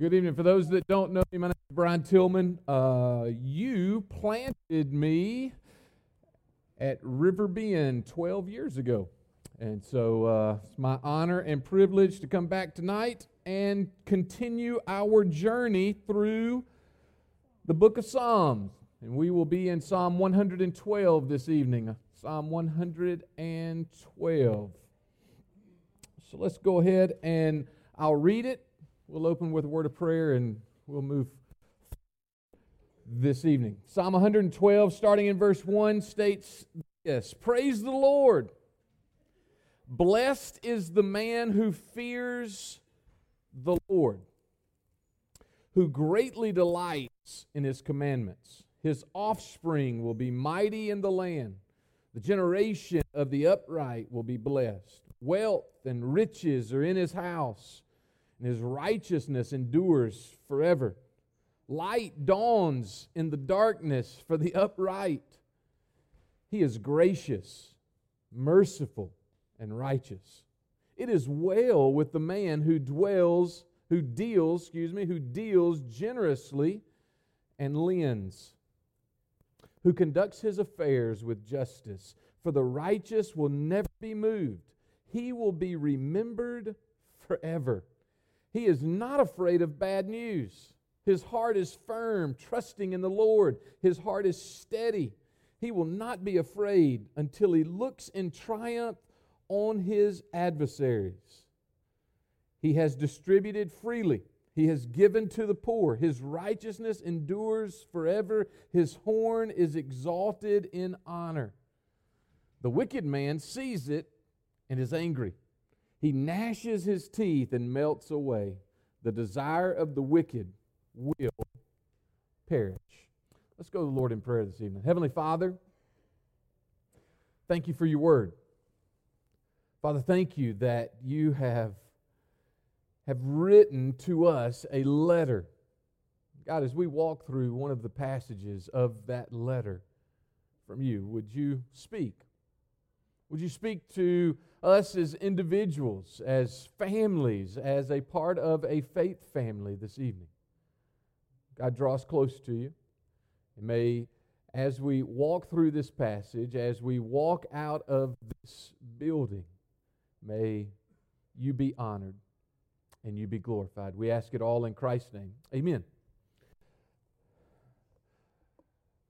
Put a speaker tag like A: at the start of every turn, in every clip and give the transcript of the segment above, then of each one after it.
A: Good evening. For those that don't know me, my name is Brian Tillman. Uh, you planted me at River Bend 12 years ago. And so uh, it's my honor and privilege to come back tonight and continue our journey through the book of Psalms. And we will be in Psalm 112 this evening. Psalm 112. So let's go ahead and I'll read it. We'll open with a word of prayer and we'll move this evening. Psalm 112, starting in verse 1, states this Praise the Lord. Blessed is the man who fears the Lord, who greatly delights in his commandments. His offspring will be mighty in the land. The generation of the upright will be blessed. Wealth and riches are in his house, and his righteousness endures forever. Light dawns in the darkness for the upright. He is gracious, merciful, and righteous. It is well with the man who dwells, who deals, excuse me, who deals generously and lends, who conducts his affairs with justice. For the righteous will never be moved, he will be remembered forever. He is not afraid of bad news. His heart is firm, trusting in the Lord. His heart is steady. He will not be afraid until he looks in triumph on his adversaries. He has distributed freely. He has given to the poor. His righteousness endures forever. His horn is exalted in honor. The wicked man sees it and is angry. He gnashes his teeth and melts away. The desire of the wicked will perish. Let's go to the Lord in prayer this evening. Heavenly Father, thank you for your word. Father, thank you that you have, have written to us a letter. God, as we walk through one of the passages of that letter from you, would you speak? Would you speak to us as individuals, as families, as a part of a faith family this evening? God, draws close to you. And may, as we walk through this passage, as we walk out of this building, May you be honored and you be glorified. We ask it all in Christ's name. Amen.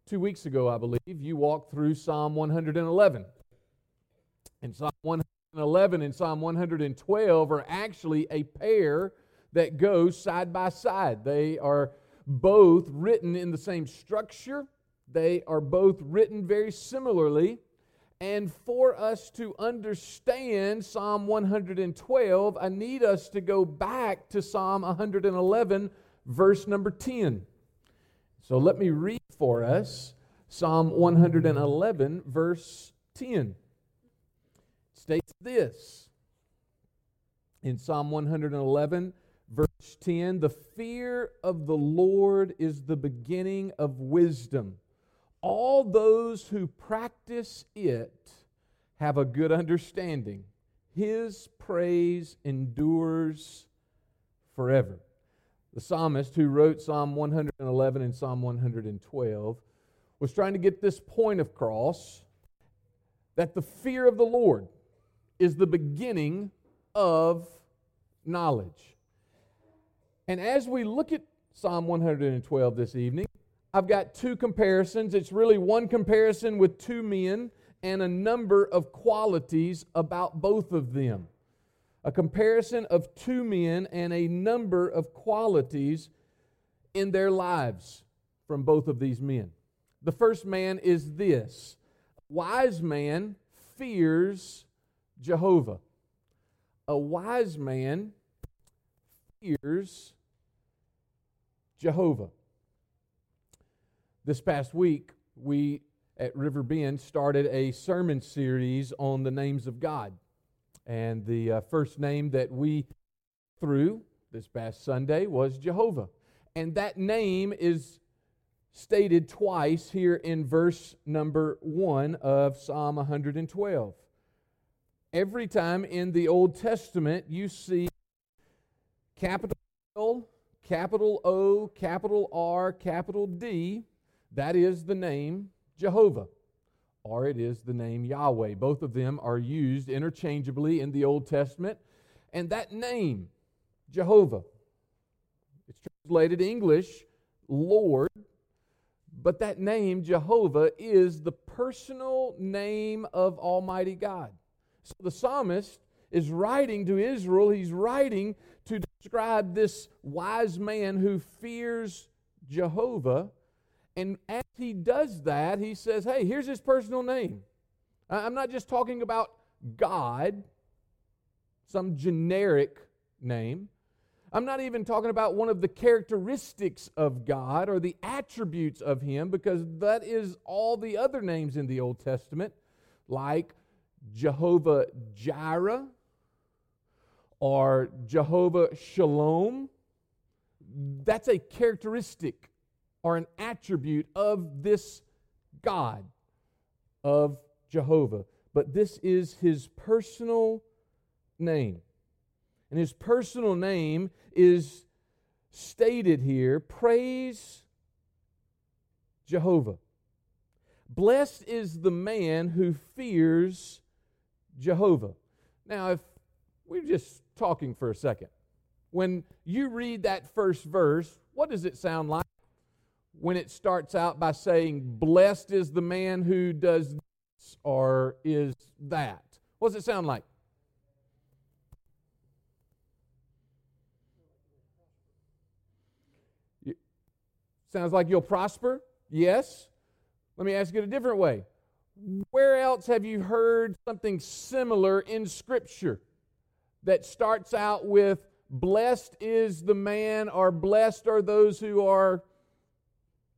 A: Two weeks ago, I believe, you walked through Psalm 111. And Psalm 111 and Psalm 112 are actually a pair that go side by side. They are both written in the same structure, they are both written very similarly. And for us to understand Psalm 112, I need us to go back to Psalm 111, verse number 10. So let me read for us Psalm 111, verse 10. States this in Psalm 111, verse 10 The fear of the Lord is the beginning of wisdom all those who practice it have a good understanding. His praise endures forever. The psalmist who wrote Psalm 111 and Psalm 112 was trying to get this point across that the fear of the Lord is the beginning of knowledge. And as we look at Psalm 112 this evening, I've got two comparisons. It's really one comparison with two men and a number of qualities about both of them. A comparison of two men and a number of qualities in their lives from both of these men. The first man is this wise man fears Jehovah. A wise man fears Jehovah. This past week, we at River Bend started a sermon series on the names of God. And the uh, first name that we through this past Sunday was Jehovah. And that name is stated twice here in verse number 1 of Psalm 112. Every time in the Old Testament you see capital L, capital O, capital R, capital D, that is the name Jehovah, or it is the name Yahweh. Both of them are used interchangeably in the Old Testament. And that name, Jehovah, it's translated English, Lord, but that name, Jehovah, is the personal name of Almighty God. So the psalmist is writing to Israel, he's writing to describe this wise man who fears Jehovah. And as he does that, he says, Hey, here's his personal name. I'm not just talking about God, some generic name. I'm not even talking about one of the characteristics of God or the attributes of Him, because that is all the other names in the Old Testament, like Jehovah Jireh or Jehovah Shalom. That's a characteristic or an attribute of this God, of Jehovah. But this is His personal name. And his personal name is stated here Praise Jehovah. Blessed is the man who fears Jehovah. Now, if we're just talking for a second, when you read that first verse, what does it sound like when it starts out by saying, Blessed is the man who does this or is that? What does it sound like? Sounds like you'll prosper? Yes. Let me ask it a different way. Where else have you heard something similar in Scripture that starts out with, Blessed is the man, or blessed are those who are.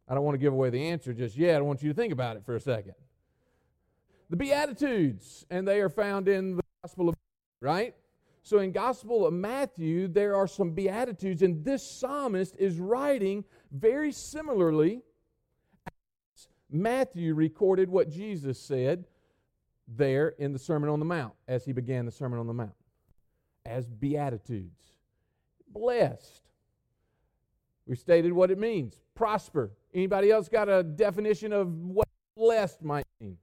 A: I don't want to give away the answer just yet. I want you to think about it for a second. The Beatitudes, and they are found in the Gospel of right? So in Gospel of Matthew, there are some beatitudes, and this psalmist is writing very similarly. Matthew recorded what Jesus said there in the Sermon on the Mount as he began the Sermon on the Mount as beatitudes. Blessed. We stated what it means. Prosper. Anybody else got a definition of what blessed might mean?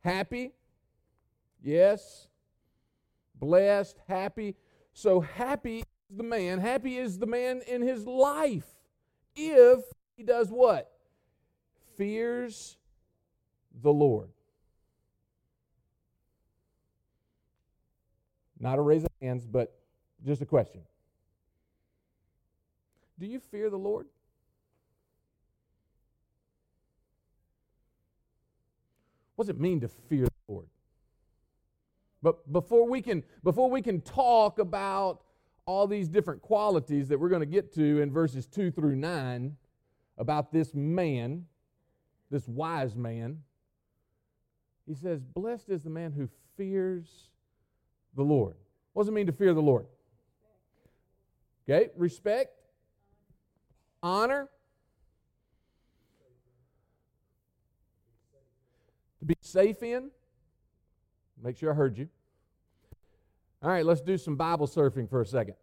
A: Happy? Yes blessed, happy. So happy is the man, happy is the man in his life if he does what? Fears the Lord. Not a raise of hands, but just a question. Do you fear the Lord? What does it mean to fear the Lord? But before we can before we can talk about all these different qualities that we're going to get to in verses 2 through 9 about this man, this wise man, he says, Blessed is the man who fears the Lord. What does it mean to fear the Lord? Okay, respect, honor, to be safe in. Make sure I heard you. All right, let's do some Bible surfing for a second.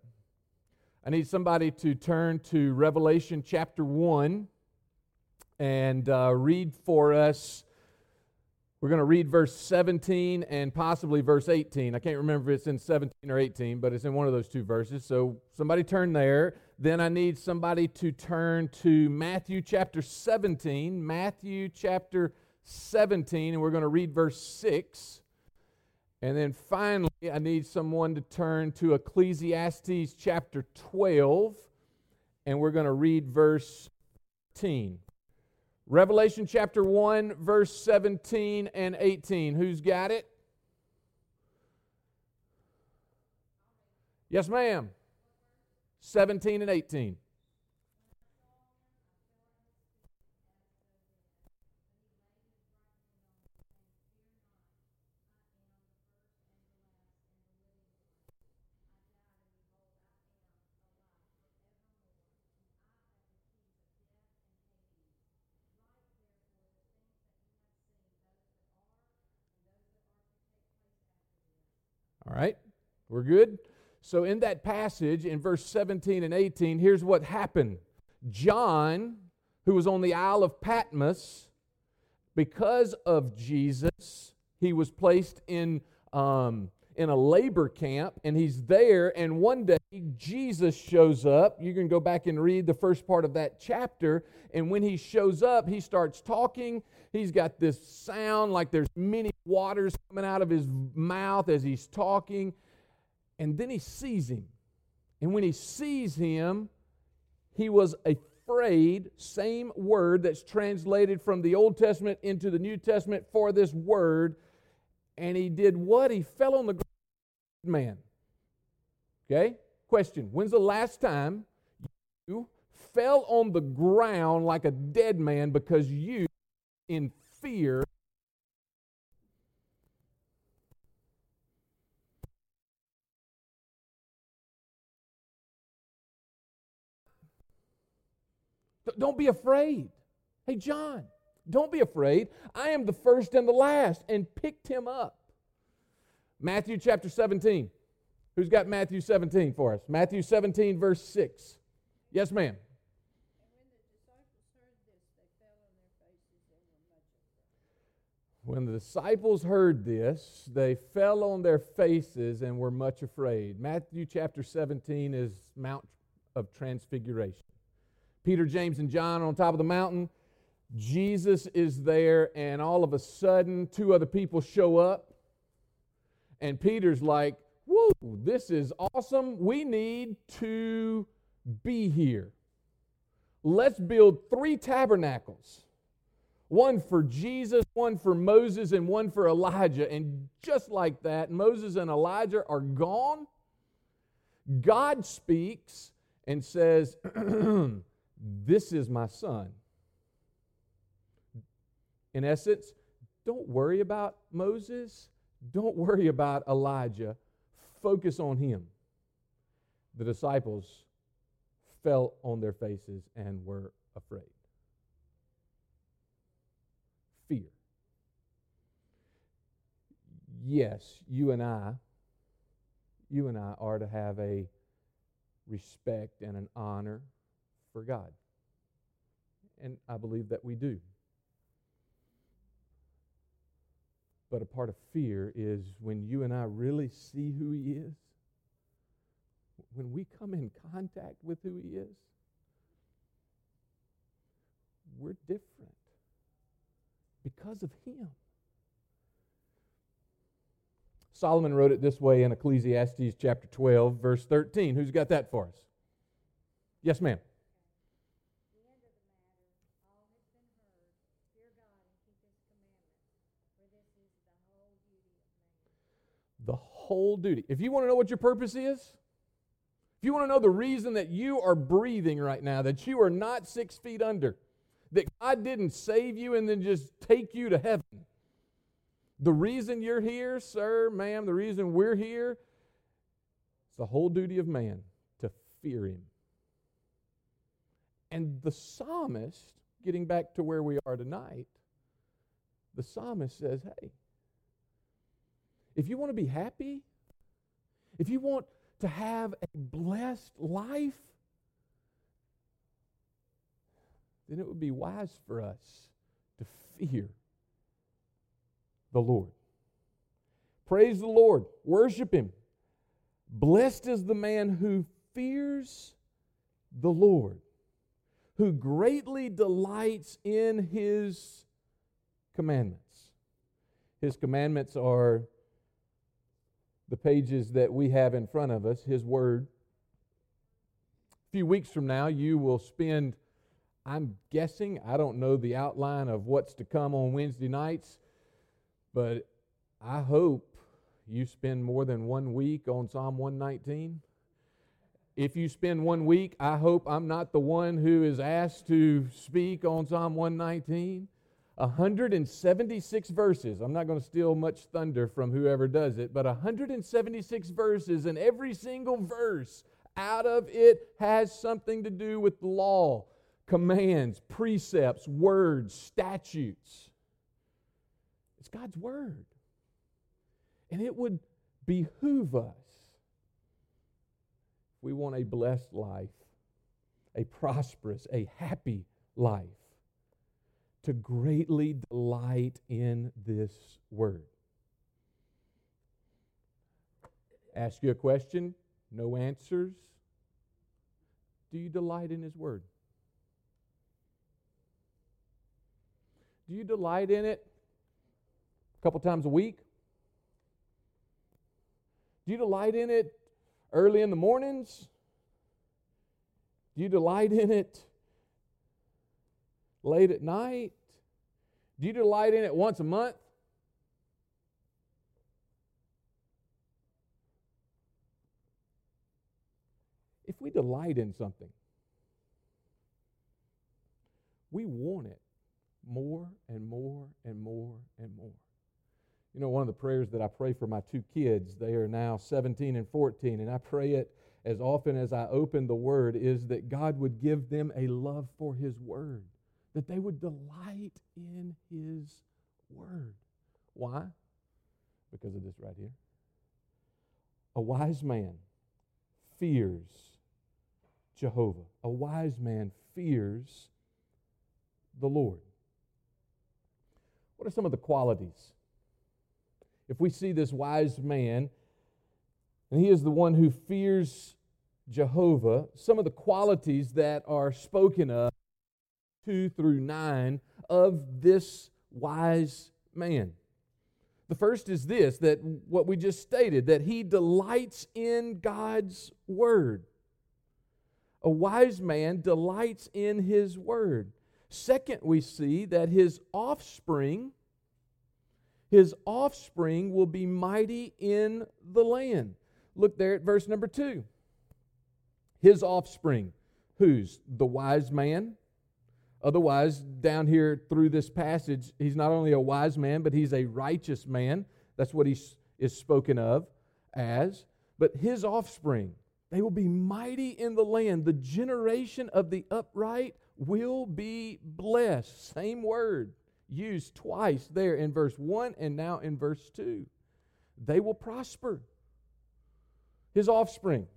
A: I need somebody to turn to Revelation chapter 1 and uh, read for us. We're going to read verse 17 and possibly verse 18. I can't remember if it's in 17 or 18, but it's in one of those two verses. So somebody turn there. Then I need somebody to turn to Matthew chapter 17. Matthew chapter 17, and we're going to read verse 6. And then finally, I need someone to turn to Ecclesiastes chapter 12, and we're going to read verse 13. Revelation chapter 1, verse 17 and 18. Who's got it? Yes, ma'am. 17 and 18. All right? We're good? So, in that passage, in verse 17 and 18, here's what happened John, who was on the Isle of Patmos, because of Jesus, he was placed in, um, in a labor camp, and he's there. And one day, Jesus shows up. You can go back and read the first part of that chapter. And when he shows up, he starts talking. He's got this sound like there's many waters coming out of his mouth as he's talking. And then he sees him. And when he sees him, he was afraid, same word that's translated from the Old Testament into the New Testament for this word. And he did what? He fell on the ground, man. Okay? Question When's the last time you fell on the ground like a dead man because you, in fear, Don't be afraid. Hey, John, don't be afraid. I am the first and the last, and picked him up. Matthew chapter 17. Who's got Matthew 17 for us? Matthew 17, verse 6. Yes, ma'am. When the disciples heard this, they fell on their faces and were much afraid. Matthew chapter 17 is Mount of Transfiguration. Peter, James, and John on top of the mountain. Jesus is there, and all of a sudden, two other people show up. And Peter's like, Whoa, this is awesome. We need to be here. Let's build three tabernacles one for Jesus, one for Moses, and one for Elijah. And just like that, Moses and Elijah are gone. God speaks and says, This is my son. In essence, don't worry about Moses. Don't worry about Elijah. Focus on him. The disciples fell on their faces and were afraid. Fear. Yes, you and I, you and I are to have a respect and an honor for God. And I believe that we do. But a part of fear is when you and I really see who He is, when we come in contact with who He is, we're different because of Him. Solomon wrote it this way in Ecclesiastes chapter 12, verse 13. Who's got that for us? Yes, ma'am. the whole duty. If you want to know what your purpose is, if you want to know the reason that you are breathing right now, that you are not six feet under, that God didn't save you and then just take you to heaven, the reason you're here, sir, ma'am, the reason we're here, it's the whole duty of man to fear him. And the psalmist, getting back to where we are tonight, the psalmist says, hey, if you want to be happy, if you want to have a blessed life, then it would be wise for us to fear the Lord. Praise the Lord, worship Him. Blessed is the man who fears the Lord, who greatly delights in His commandments. His commandments are the pages that we have in front of us, His Word. A few weeks from now, you will spend, I'm guessing, I don't know the outline of what's to come on Wednesday nights, but I hope you spend more than one week on Psalm 119. If you spend one week, I hope I'm not the one who is asked to speak on Psalm 119. 176 verses. I'm not going to steal much thunder from whoever does it, but 176 verses, and every single verse out of it has something to do with the law, commands, precepts, words, statutes. It's God's Word. And it would behoove us we want a blessed life, a prosperous, a happy life, to greatly delight in this word. Ask you a question, no answers. Do you delight in his word? Do you delight in it a couple times a week? Do you delight in it early in the mornings? Do you delight in it late at night? Do you delight in it once a month? If we delight in something, we want it more and more and more and more. You know, one of the prayers that I pray for my two kids, they are now 17 and 14, and I pray it as often as I open the Word, is that God would give them a love for His Word, that they would delight in His Word. Why? Because of this right here. A wise man fears Jehovah, a wise man fears the Lord. What are some of the qualities? If we see this wise man, and he is the one who fears Jehovah, some of the qualities that are spoken of 2 through 9 of this wise man. The first is this that what we just stated, that he delights in God's word. A wise man delights in his word. Second, we see that his offspring, his offspring will be mighty in the land. Look there at verse number two. His offspring, who's the wise man? Otherwise, down here through this passage, he's not only a wise man, but he's a righteous man. That's what he is spoken of as. But his offspring, they will be mighty in the land. The generation of the upright will be blessed. Same word used twice there in verse 1 and now in verse 2. They will prosper. His offspring.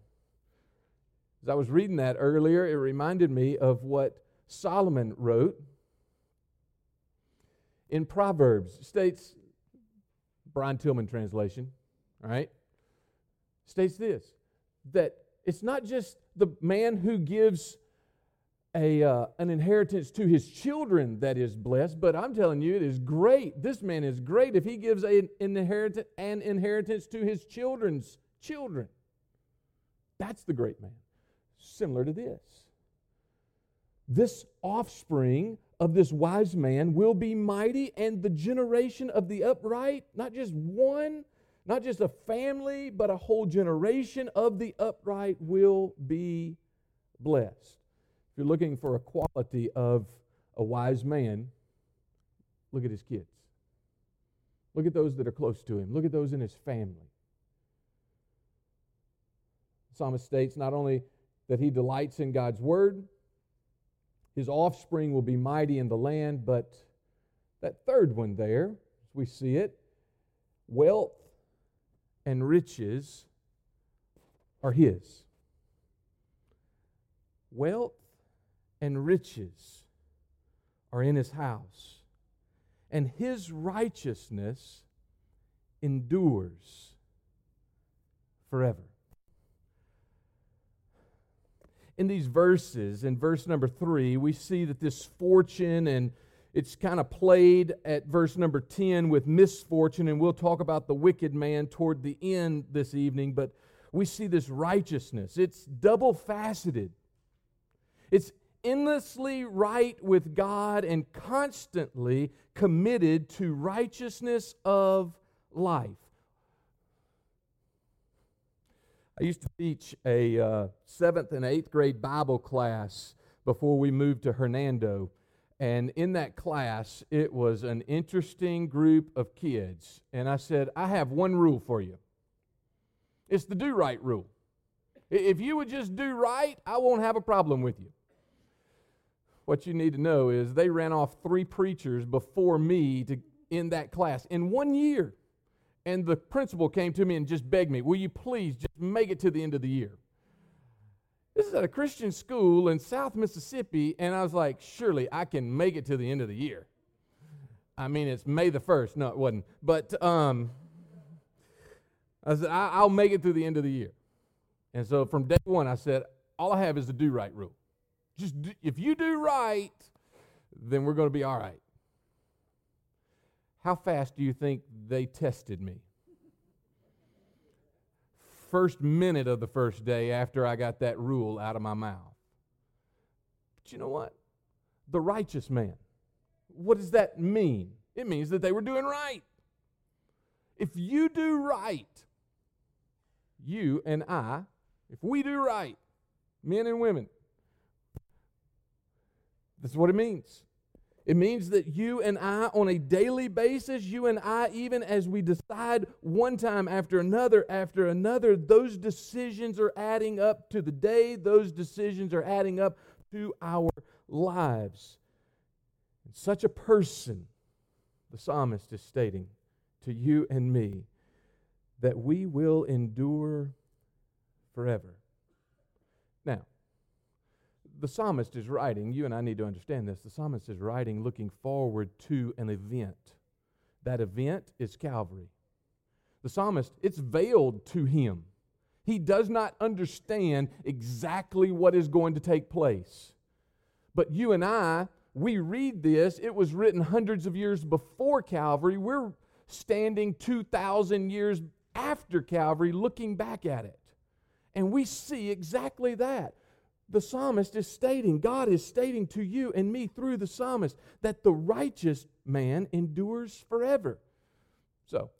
A: As I was reading that earlier, it reminded me of what Solomon wrote in Proverbs. States, Brian Tillman translation, all right, states this that it's not just the man who gives a, uh, an inheritance to his children that is blessed, but I'm telling you, it is great. This man is great if he gives a, an, inheritance, an inheritance to his children's children. That's the great man. Similar to this. This offspring of this wise man will be mighty, and the generation of the upright, not just one, not just a family, but a whole generation of the upright will be blessed. If you're looking for a quality of a wise man, look at his kids. Look at those that are close to him. Look at those in his family. The psalmist states not only that he delights in God's word, his offspring will be mighty in the land, but that third one there, we see it, wealth and riches are his. Wealth and riches are in his house, and his righteousness endures forever. In these verses, in verse number three, we see that this fortune and it's kind of played at verse number 10 with misfortune, and we'll talk about the wicked man toward the end this evening, but we see this righteousness. It's double faceted. It's endlessly right with God and constantly committed to righteousness of life. I used to teach a uh, seventh and eighth grade Bible class before we moved to Hernando. And in that class, it was an interesting group of kids. And I said, I have one rule for you it's the do right rule. If you would just do right, I won't have a problem with you what you need to know is they ran off three preachers before me to in that class in one year. And the principal came to me and just begged me, Will you please just make it to the end of the year? This is at a Christian school in South Mississippi, and I was like, surely I can make it to the end of the year. I mean, it's May the 1st. No, it wasn't. But um, I said, I- will make it through the end of the year. And so from day one, I said, all I have is the do right rule. Just do, if you do right, then we're going to be all right. How fast do you think they tested me? first minute of the first day after I got that rule out of my mouth. But you know what? The righteous man. What does that mean? It means that they were doing right. If you do right, you and I, if we do right, men and women, that's what it means. It means that you and I, on a daily basis, you and I, even as we decide one time after another after another, those decisions are adding up to the day, those decisions are adding up to our lives. And such a person, the psalmist is stating to you and me, that we will endure forever. The psalmist is writing, you and I need to understand this. The psalmist is writing looking forward to an event. That event is Calvary. The psalmist, it's veiled to him. He does not understand exactly what is going to take place. But you and I, we read this, it was written hundreds of years before Calvary. We're standing 2,000 years after Calvary looking back at it. And we see exactly that the psalmist is stating, God is stating to you and me through the psalmist that the righteous man endures forever. So,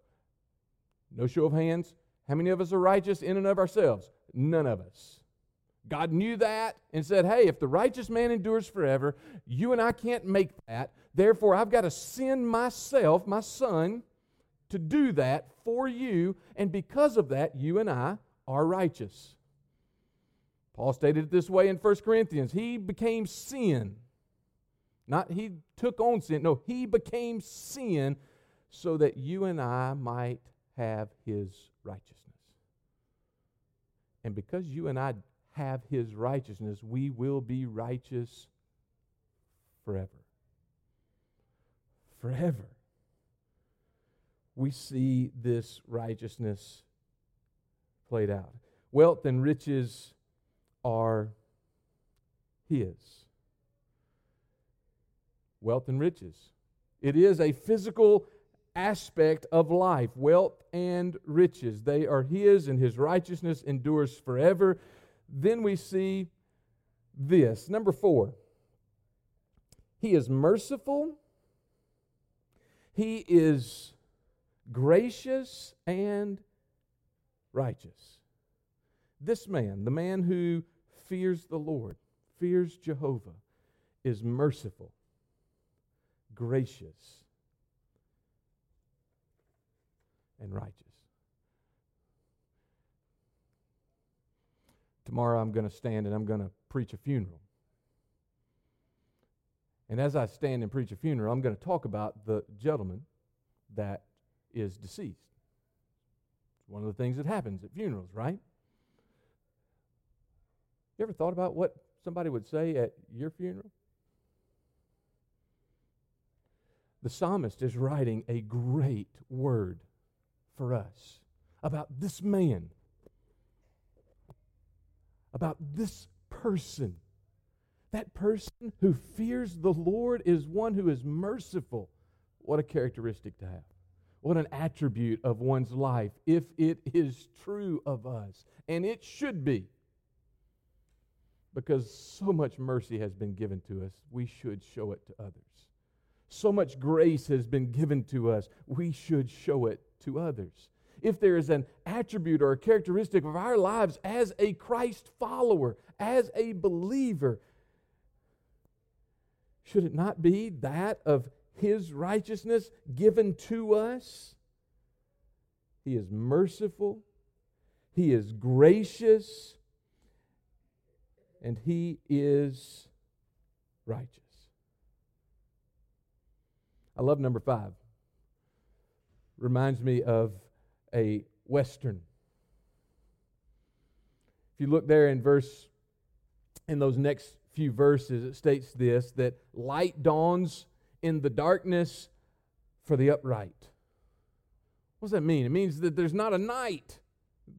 A: no show of hands. How many of us are righteous in and of ourselves? None of us. God knew that and said, Hey, if the righteous man endures forever, you and I can't make that. Therefore, I've got to send myself, my son, to do that for you. And because of that, you and I are righteous. Paul stated it this way in 1 Corinthians He became sin. Not he took on sin. No, he became sin so that you and I might have his righteousness. And because you and I have his righteousness, we will be righteous forever. Forever. We see this righteousness played out. Wealth and riches are His. Wealth and riches. It is a physical aspect of life wealth and riches. They are His, and His righteousness endures forever. Then we see this. Number four, He is merciful, He is gracious and righteous. This man, the man who fears the Lord, fears Jehovah, is merciful, gracious, and righteous. Tomorrow I'm going to stand and I'm going to preach a funeral. And as I stand and preach a funeral, I'm going to talk about the gentleman that is deceased. One of the things that happens at funerals, right? You ever thought about what somebody would say at your funeral? The psalmist is writing a great word for us about this man, about this person. That person who fears the Lord is one who is merciful. What a characteristic to have. What an attribute of one's life if it is true of us. And it should be because so much mercy has been given to us, we should show it to others. So much grace has been given to us, we should show it to others. If there is an attribute or a characteristic of our lives as a Christ follower, as a believer, should it not be that of His righteousness given to us? He is merciful, He is gracious, and he is righteous. I love number five. Reminds me of a Western. If you look there in verse in those next few verses, it states this that light dawns in the darkness for the upright. What does that mean? It means that there's not a night.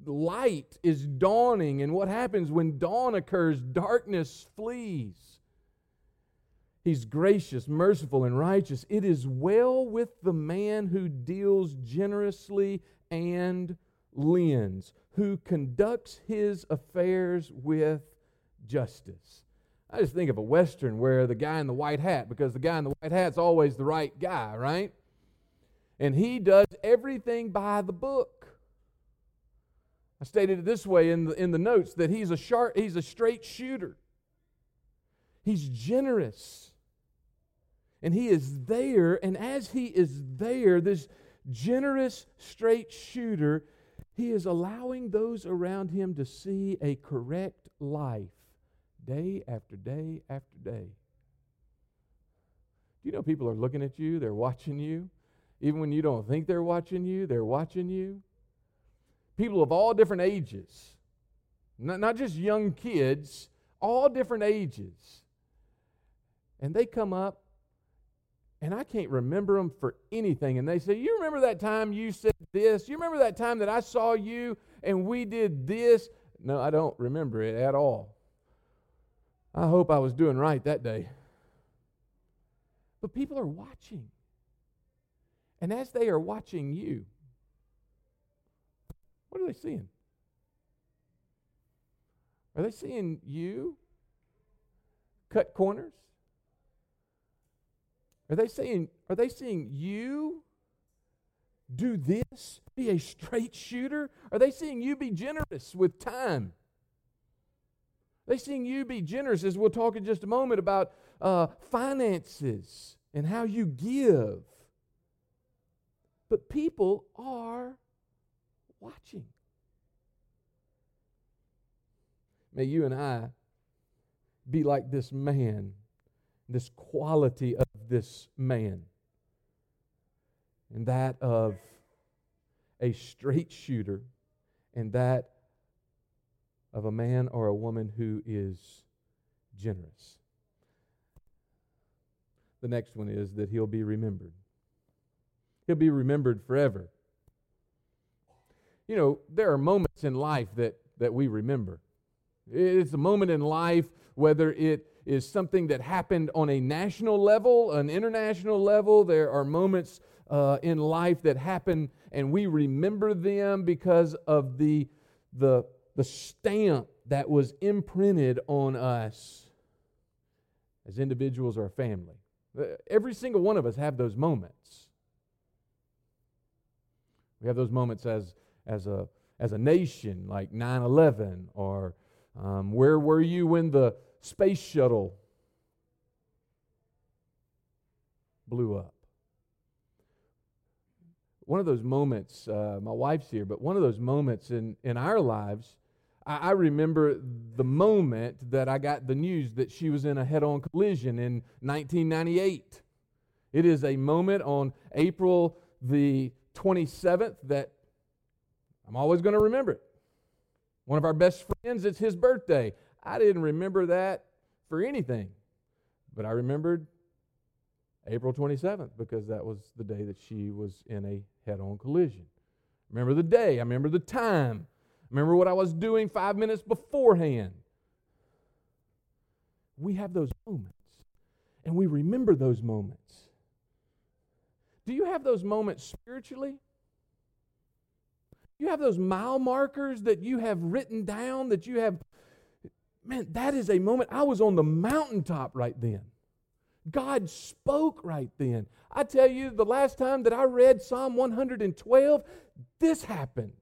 A: Light is dawning, and what happens when dawn occurs? Darkness flees. He's gracious, merciful, and righteous. It is well with the man who deals generously and lends, who conducts his affairs with justice. I just think of a Western where the guy in the white hat, because the guy in the white hat's always the right guy, right? And he does everything by the book. I stated it this way in the, in the notes that he's a sharp, he's a straight shooter. He's generous. And he is there, and as he is there, this generous straight shooter, he is allowing those around him to see a correct life day after day after day. Do you know people are looking at you? They're watching you. Even when you don't think they're watching you, they're watching you. People of all different ages, not, not just young kids, all different ages. And they come up, and I can't remember them for anything. And they say, You remember that time you said this? You remember that time that I saw you and we did this? No, I don't remember it at all. I hope I was doing right that day. But people are watching. And as they are watching you, what are they seeing? Are they seeing you cut corners? Are they saying are they seeing you do this? Be a straight shooter? Are they seeing you be generous with time? Are they seeing you be generous as we'll talk in just a moment about uh, finances and how you give. But people are watching. May you and I be like this man, this quality of this man, and that of a straight shooter, and that of a man or a woman who is generous. The next one is that he'll be remembered. He'll be remembered forever. You know, there are moments in life that, that we remember. It's a moment in life, whether it is something that happened on a national level, an international level. There are moments uh, in life that happen, and we remember them because of the, the, the stamp that was imprinted on us as individuals or a family. Uh, every single one of us have those moments. We have those moments as, as, a, as a nation, like 9 11, or um, where were you when the space shuttle blew up? One of those moments, uh, my wife's here, but one of those moments in, in our lives, I, I remember the moment that I got the news that she was in a head on collision in 1998. It is a moment on April the 27th that I'm always going to remember it. One of our best friends, it's his birthday. I didn't remember that for anything, but I remembered April 27th because that was the day that she was in a head on collision. Remember the day, I remember the time, I remember what I was doing five minutes beforehand. We have those moments, and we remember those moments. Do you have those moments spiritually? You have those mile markers that you have written down that you have. Man, that is a moment. I was on the mountaintop right then. God spoke right then. I tell you, the last time that I read Psalm 112, this happened.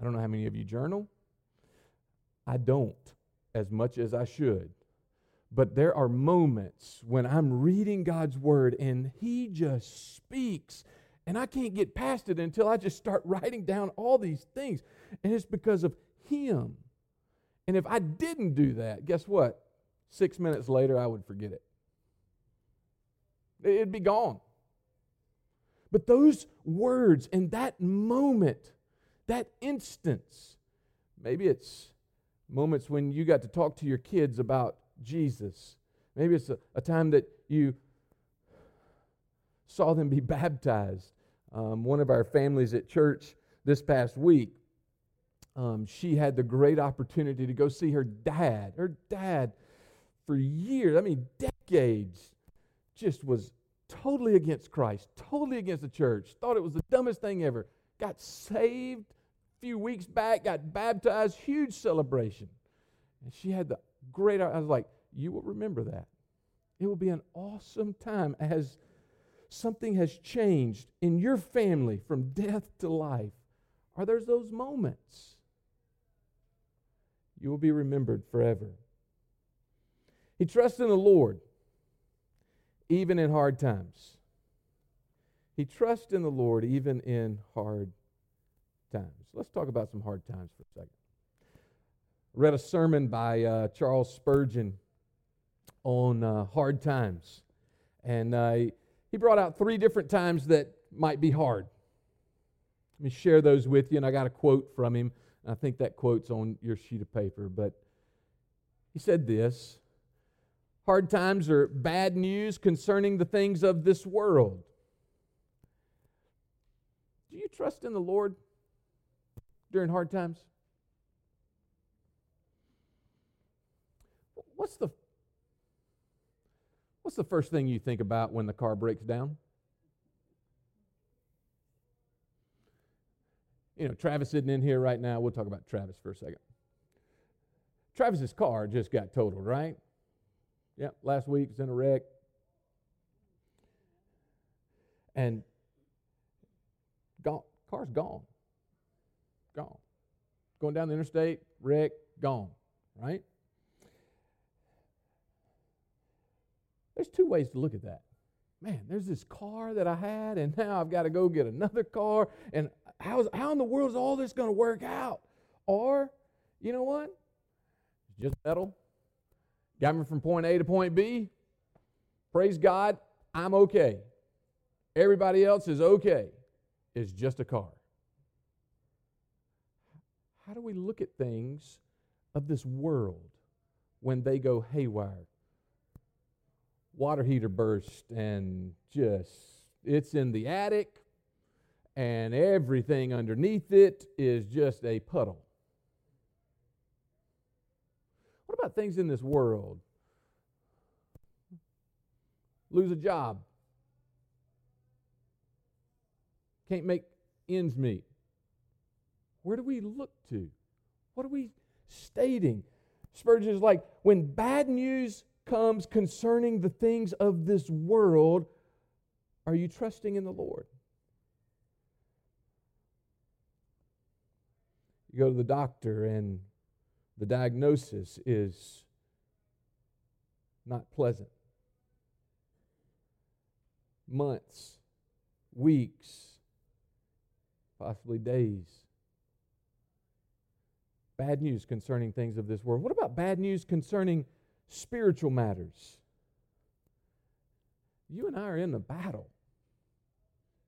A: I don't know how many of you journal. I don't as much as I should. But there are moments when I'm reading God's word and He just speaks, and I can't get past it until I just start writing down all these things. And it's because of Him. And if I didn't do that, guess what? Six minutes later, I would forget it. It'd be gone. But those words and that moment, that instance, maybe it's moments when you got to talk to your kids about Jesus. Maybe it's a, a time that you saw them be baptized. Um, one of our families at church this past week, um, she had the great opportunity to go see her dad. Her dad, for years, I mean, decades, just was totally against Christ, totally against the church, thought it was the dumbest thing ever. Got saved a few weeks back, got baptized, huge celebration. And she had the great, I was like, you will remember that. It will be an awesome time as something has changed in your family from death to life. Are there those moments? You will be remembered forever. He trusts in the Lord even in hard times. He trusts in the Lord even in hard times. Let's talk about some hard times for a second. I read a sermon by uh, Charles Spurgeon on uh, hard times. And uh, he brought out three different times that might be hard. Let me share those with you. And I got a quote from him. I think that quote's on your sheet of paper. But he said this Hard times are bad news concerning the things of this world. Do you trust in the Lord during hard times? What's the What's the first thing you think about when the car breaks down? You know, Travis isn't in here right now. We'll talk about Travis for a second. Travis's car just got totaled, right? Yep, last week was in a wreck. And gone. Car's gone. Gone. Going down the interstate, wreck, gone. Right? There's two ways to look at that. Man, there's this car that I had, and now I've got to go get another car. And how's, how in the world is all this going to work out? Or, you know what? Just metal, Got me from point A to point B. Praise God, I'm okay. Everybody else is okay. It's just a car. How do we look at things of this world when they go haywire? Water heater burst and just, it's in the attic and everything underneath it is just a puddle. What about things in this world? Lose a job. Can't make ends meet. Where do we look to? What are we stating? Spurgeon is like, when bad news comes concerning the things of this world, are you trusting in the Lord? You go to the doctor and the diagnosis is not pleasant. Months, weeks, possibly days. Bad news concerning things of this world. What about bad news concerning spiritual matters? You and I are in a battle.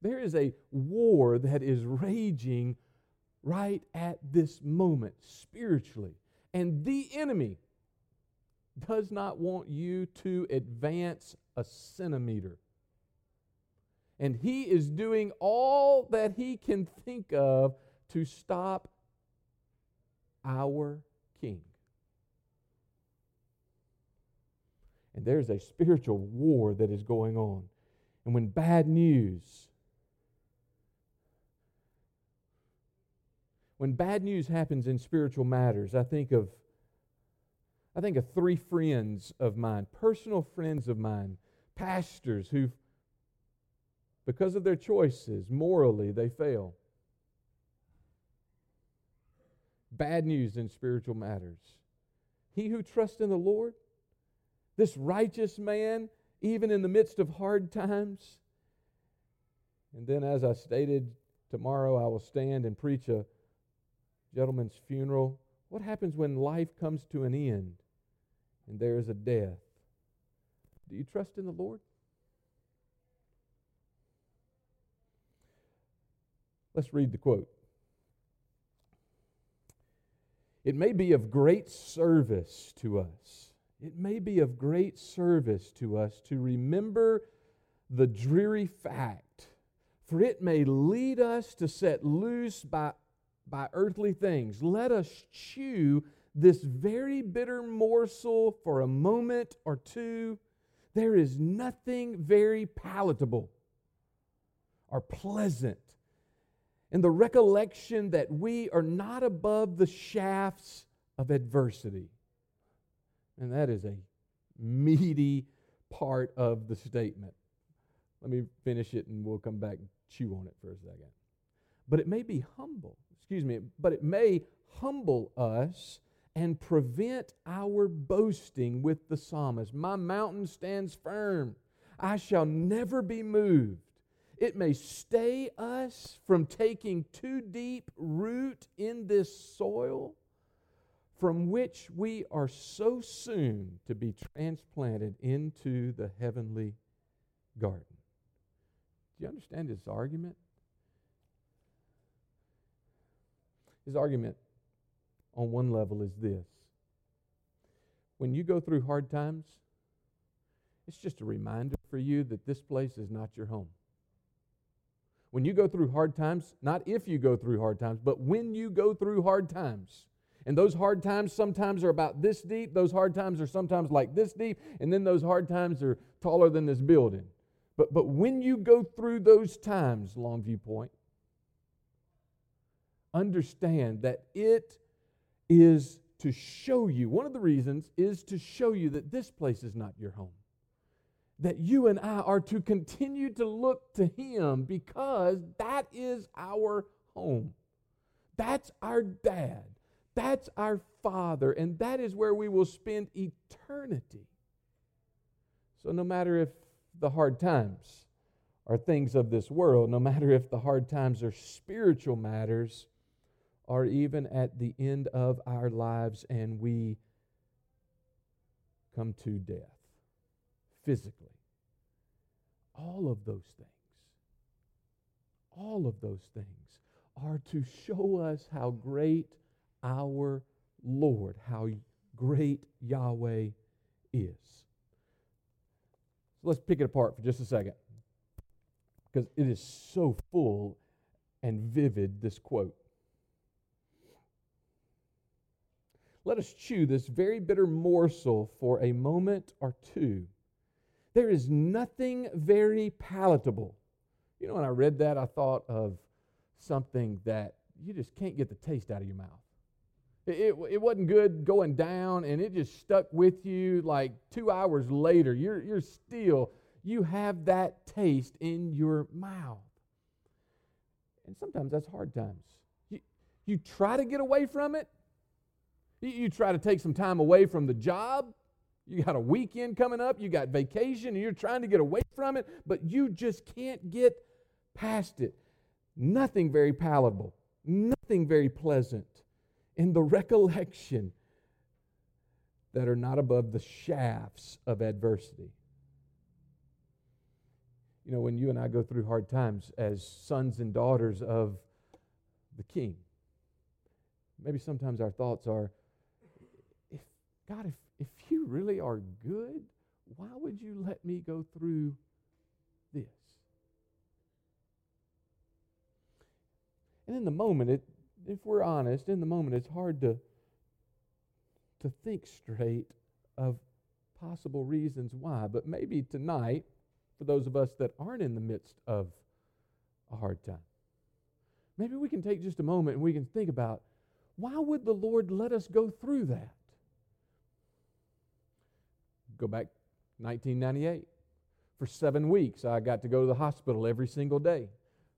A: There is a war that is raging right at this moment spiritually. And the enemy does not want you to advance a centimeter. And he is doing all that he can think of to stop our king. And there's a spiritual war that is going on. And when bad news when bad news happens in spiritual matters, I think of I think of three friends of mine, personal friends of mine, pastors who because of their choices, morally they fail. Bad news in spiritual matters. He who trusts in the Lord, this righteous man, even in the midst of hard times. And then, as I stated, tomorrow I will stand and preach a gentleman's funeral. What happens when life comes to an end and there is a death? Do you trust in the Lord? Let's read the quote. It may be of great service to us. It may be of great service to us to remember the dreary fact, for it may lead us to set loose by, by earthly things. Let us chew this very bitter morsel for a moment or two. There is nothing very palatable or pleasant in the recollection that we are not above the shafts of adversity. And that is a meaty part of the statement. Let me finish it and we'll come back and chew on it for a second. But it may be humble, excuse me, but it may humble us and prevent our boasting with the psalmist. My mountain stands firm, I shall never be moved. It may stay us from taking too deep root in this soil from which we are so soon to be transplanted into the heavenly garden. Do you understand his argument? His argument on one level is this when you go through hard times, it's just a reminder for you that this place is not your home. When you go through hard times, not if you go through hard times, but when you go through hard times, and those hard times sometimes are about this deep, those hard times are sometimes like this deep, and then those hard times are taller than this building. But, but when you go through those times, Longview Point, understand that it is to show you, one of the reasons is to show you that this place is not your home that you and I are to continue to look to Him because that is our home. That's our dad. That's our father. And that is where we will spend eternity. So, no matter if the hard times are things of this world, no matter if the hard times are spiritual matters, or even at the end of our lives and we come to death physically. All of those things, all of those things are to show us how great our Lord, how great Yahweh is. So let's pick it apart for just a second because it is so full and vivid, this quote. Let us chew this very bitter morsel for a moment or two there is nothing very palatable. You know, when I read that, I thought of something that you just can't get the taste out of your mouth. It, it, wasn't good going down, and it just stuck with you like two hours later. You're, you're still, you have that taste in your mouth. And sometimes that's hard times. You, you try to get away from it, you, you try to take some time away from the job, you got a weekend coming up, you got vacation, and you're trying to get away from it, but you just can't get past it. Nothing very palatable, nothing very pleasant in the recollection that are not above the shafts of adversity. You know, when you and I go through hard times as sons and daughters of the King, maybe sometimes our thoughts are, if God, if if you really are good, why would you let me go through this? And in the moment, it, if we're honest, in the moment, it's hard to, to think straight of possible reasons why. But maybe tonight, for those of us that aren't in the midst of a hard time, maybe we can take just a moment and we can think about why would the Lord let us go through that? Go back 1998. For seven weeks, I got to go to the hospital every single day.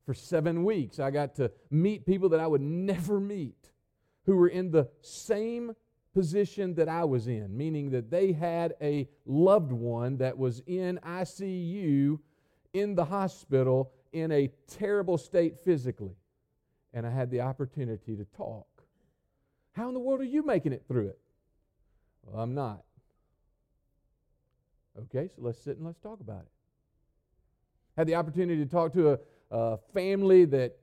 A: For seven weeks, I got to meet people that I would never meet who were in the same position that I was in, meaning that they had a loved one that was in ICU in the hospital in a terrible state physically. And I had the opportunity to talk. How in the world are you making it through it? Well, I'm not. Okay, so let's sit and let's talk about it. Had the opportunity to talk to a, a family that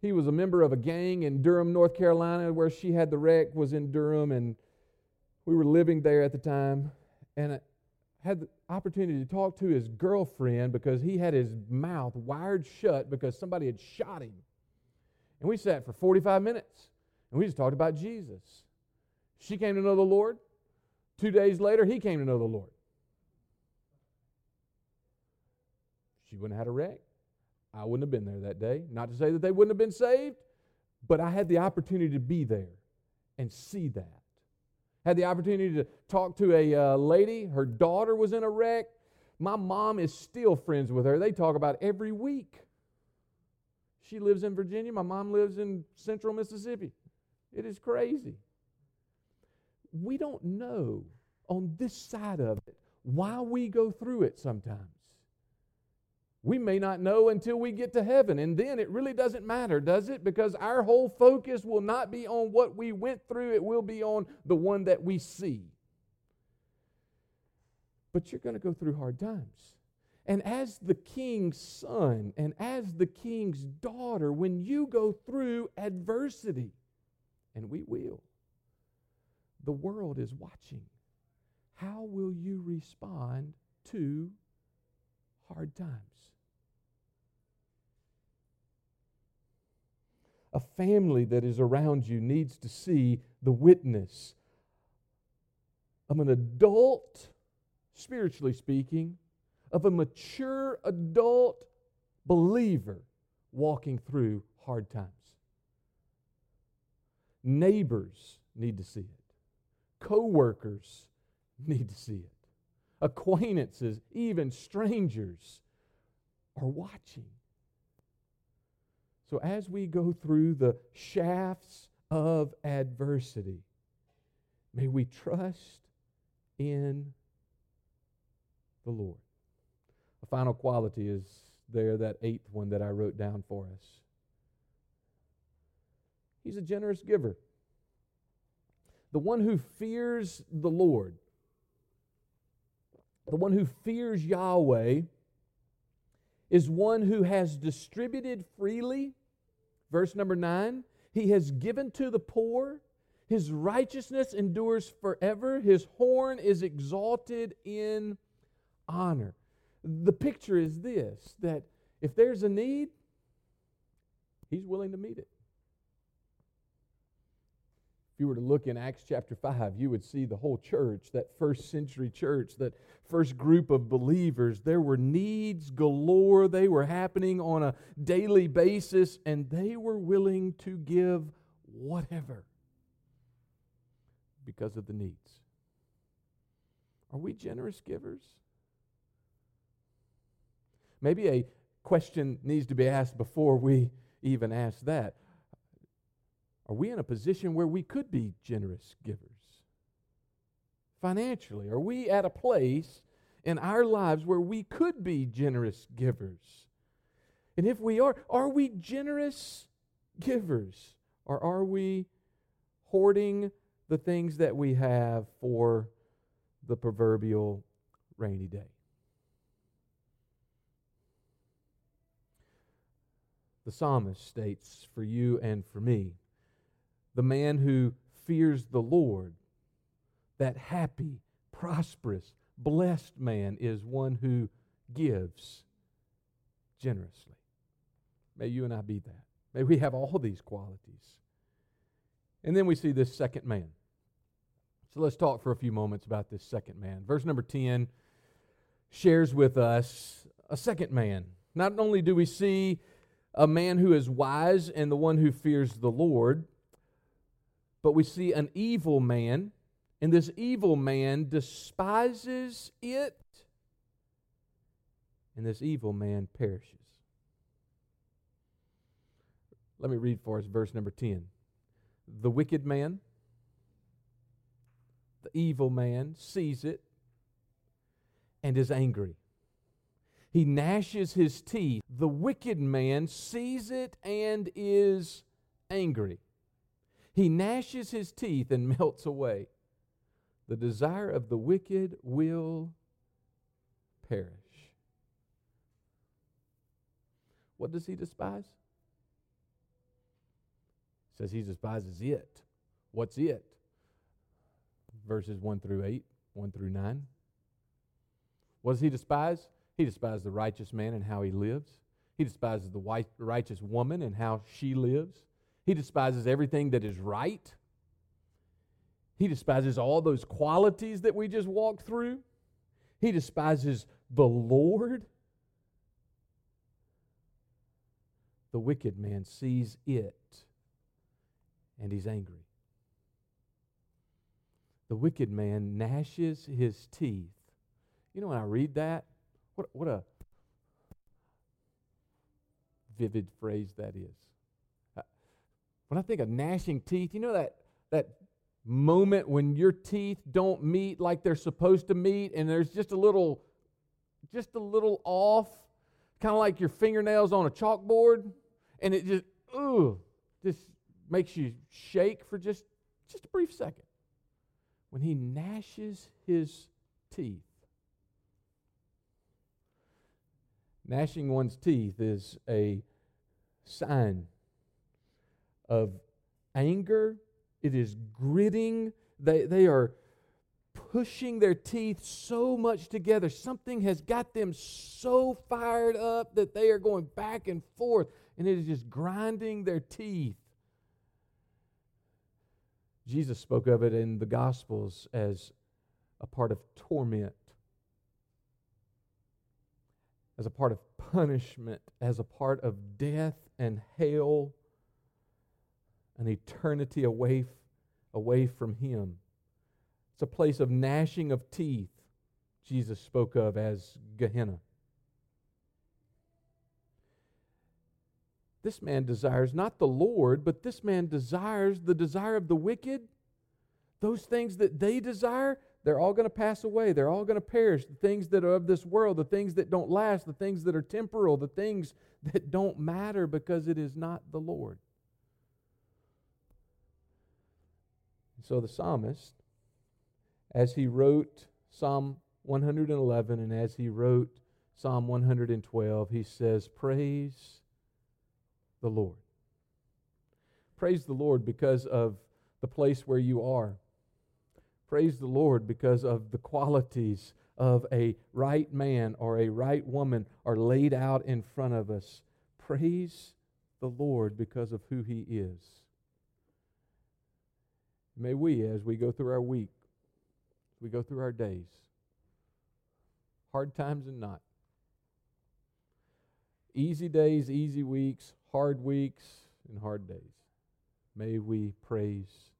A: he was a member of a gang in Durham, North Carolina, where she had the wreck, was in Durham, and we were living there at the time. And I had the opportunity to talk to his girlfriend because he had his mouth wired shut because somebody had shot him. And we sat for 45 minutes and we just talked about Jesus. She came to know the Lord. Two days later, he came to know the Lord. She wouldn't have had a wreck. I wouldn't have been there that day. Not to say that they wouldn't have been saved, but I had the opportunity to be there and see that. Had the opportunity to talk to a uh, lady. Her daughter was in a wreck. My mom is still friends with her. They talk about every week. She lives in Virginia. My mom lives in central Mississippi. It is crazy. We don't know on this side of it why we go through it sometimes. We may not know until we get to heaven, and then it really doesn't matter, does it? Because our whole focus will not be on what we went through, it will be on the one that we see. But you're going to go through hard times. And as the king's son and as the king's daughter, when you go through adversity, and we will, the world is watching. How will you respond to hard times? A family that is around you needs to see the witness of an adult, spiritually speaking, of a mature adult believer walking through hard times. Neighbors need to see it. Co-workers need to see it. Acquaintances, even strangers are watching. So, as we go through the shafts of adversity, may we trust in the Lord. A final quality is there, that eighth one that I wrote down for us. He's a generous giver. The one who fears the Lord, the one who fears Yahweh, is one who has distributed freely. Verse number nine, he has given to the poor. His righteousness endures forever. His horn is exalted in honor. The picture is this that if there's a need, he's willing to meet it. If you were to look in Acts chapter 5, you would see the whole church, that first century church, that first group of believers. There were needs galore. They were happening on a daily basis, and they were willing to give whatever because of the needs. Are we generous givers? Maybe a question needs to be asked before we even ask that. Are we in a position where we could be generous givers? Financially, are we at a place in our lives where we could be generous givers? And if we are, are we generous givers? Or are we hoarding the things that we have for the proverbial rainy day? The psalmist states, For you and for me, the man who fears the Lord, that happy, prosperous, blessed man is one who gives generously. May you and I be that. May we have all these qualities. And then we see this second man. So let's talk for a few moments about this second man. Verse number 10 shares with us a second man. Not only do we see a man who is wise and the one who fears the Lord, but we see an evil man, and this evil man despises it, and this evil man perishes. Let me read for us verse number 10. The wicked man, the evil man, sees it and is angry. He gnashes his teeth. The wicked man sees it and is angry. He gnashes his teeth and melts away. The desire of the wicked will perish. What does he despise? says he despises it. What's it? Verses 1 through 8, 1 through 9. What does he despise? He despises the righteous man and how he lives. He despises the righteous woman and how she lives. He despises everything that is right. He despises all those qualities that we just walked through. He despises the Lord. The wicked man sees it and he's angry. The wicked man gnashes his teeth. You know, when I read that, what, what a vivid phrase that is. When I think of gnashing teeth, you know that, that moment when your teeth don't meet like they're supposed to meet and there's just a little just a little off kind of like your fingernails on a chalkboard and it just ooh just makes you shake for just just a brief second. When he gnashes his teeth gnashing one's teeth is a sign of anger it is gritting. They, they are pushing their teeth so much together. Something has got them so fired up that they are going back and forth, and it is just grinding their teeth. Jesus spoke of it in the Gospels as a part of torment, as a part of punishment, as a part of death and hell an eternity away, away from Him. It's a place of gnashing of teeth, Jesus spoke of as Gehenna. This man desires not the Lord, but this man desires the desire of the wicked. Those things that they desire, they're all going to pass away. They're all going to perish. The things that are of this world, the things that don't last, the things that are temporal, the things that don't matter because it is not the Lord. So the psalmist, as he wrote Psalm 111 and as he wrote Psalm 112, he says, Praise the Lord. Praise the Lord because of the place where you are. Praise the Lord because of the qualities of a right man or a right woman are laid out in front of us. Praise the Lord because of who he is. May we, as we go through our week, we go through our days, hard times and not, easy days, easy weeks, hard weeks, and hard days, may we praise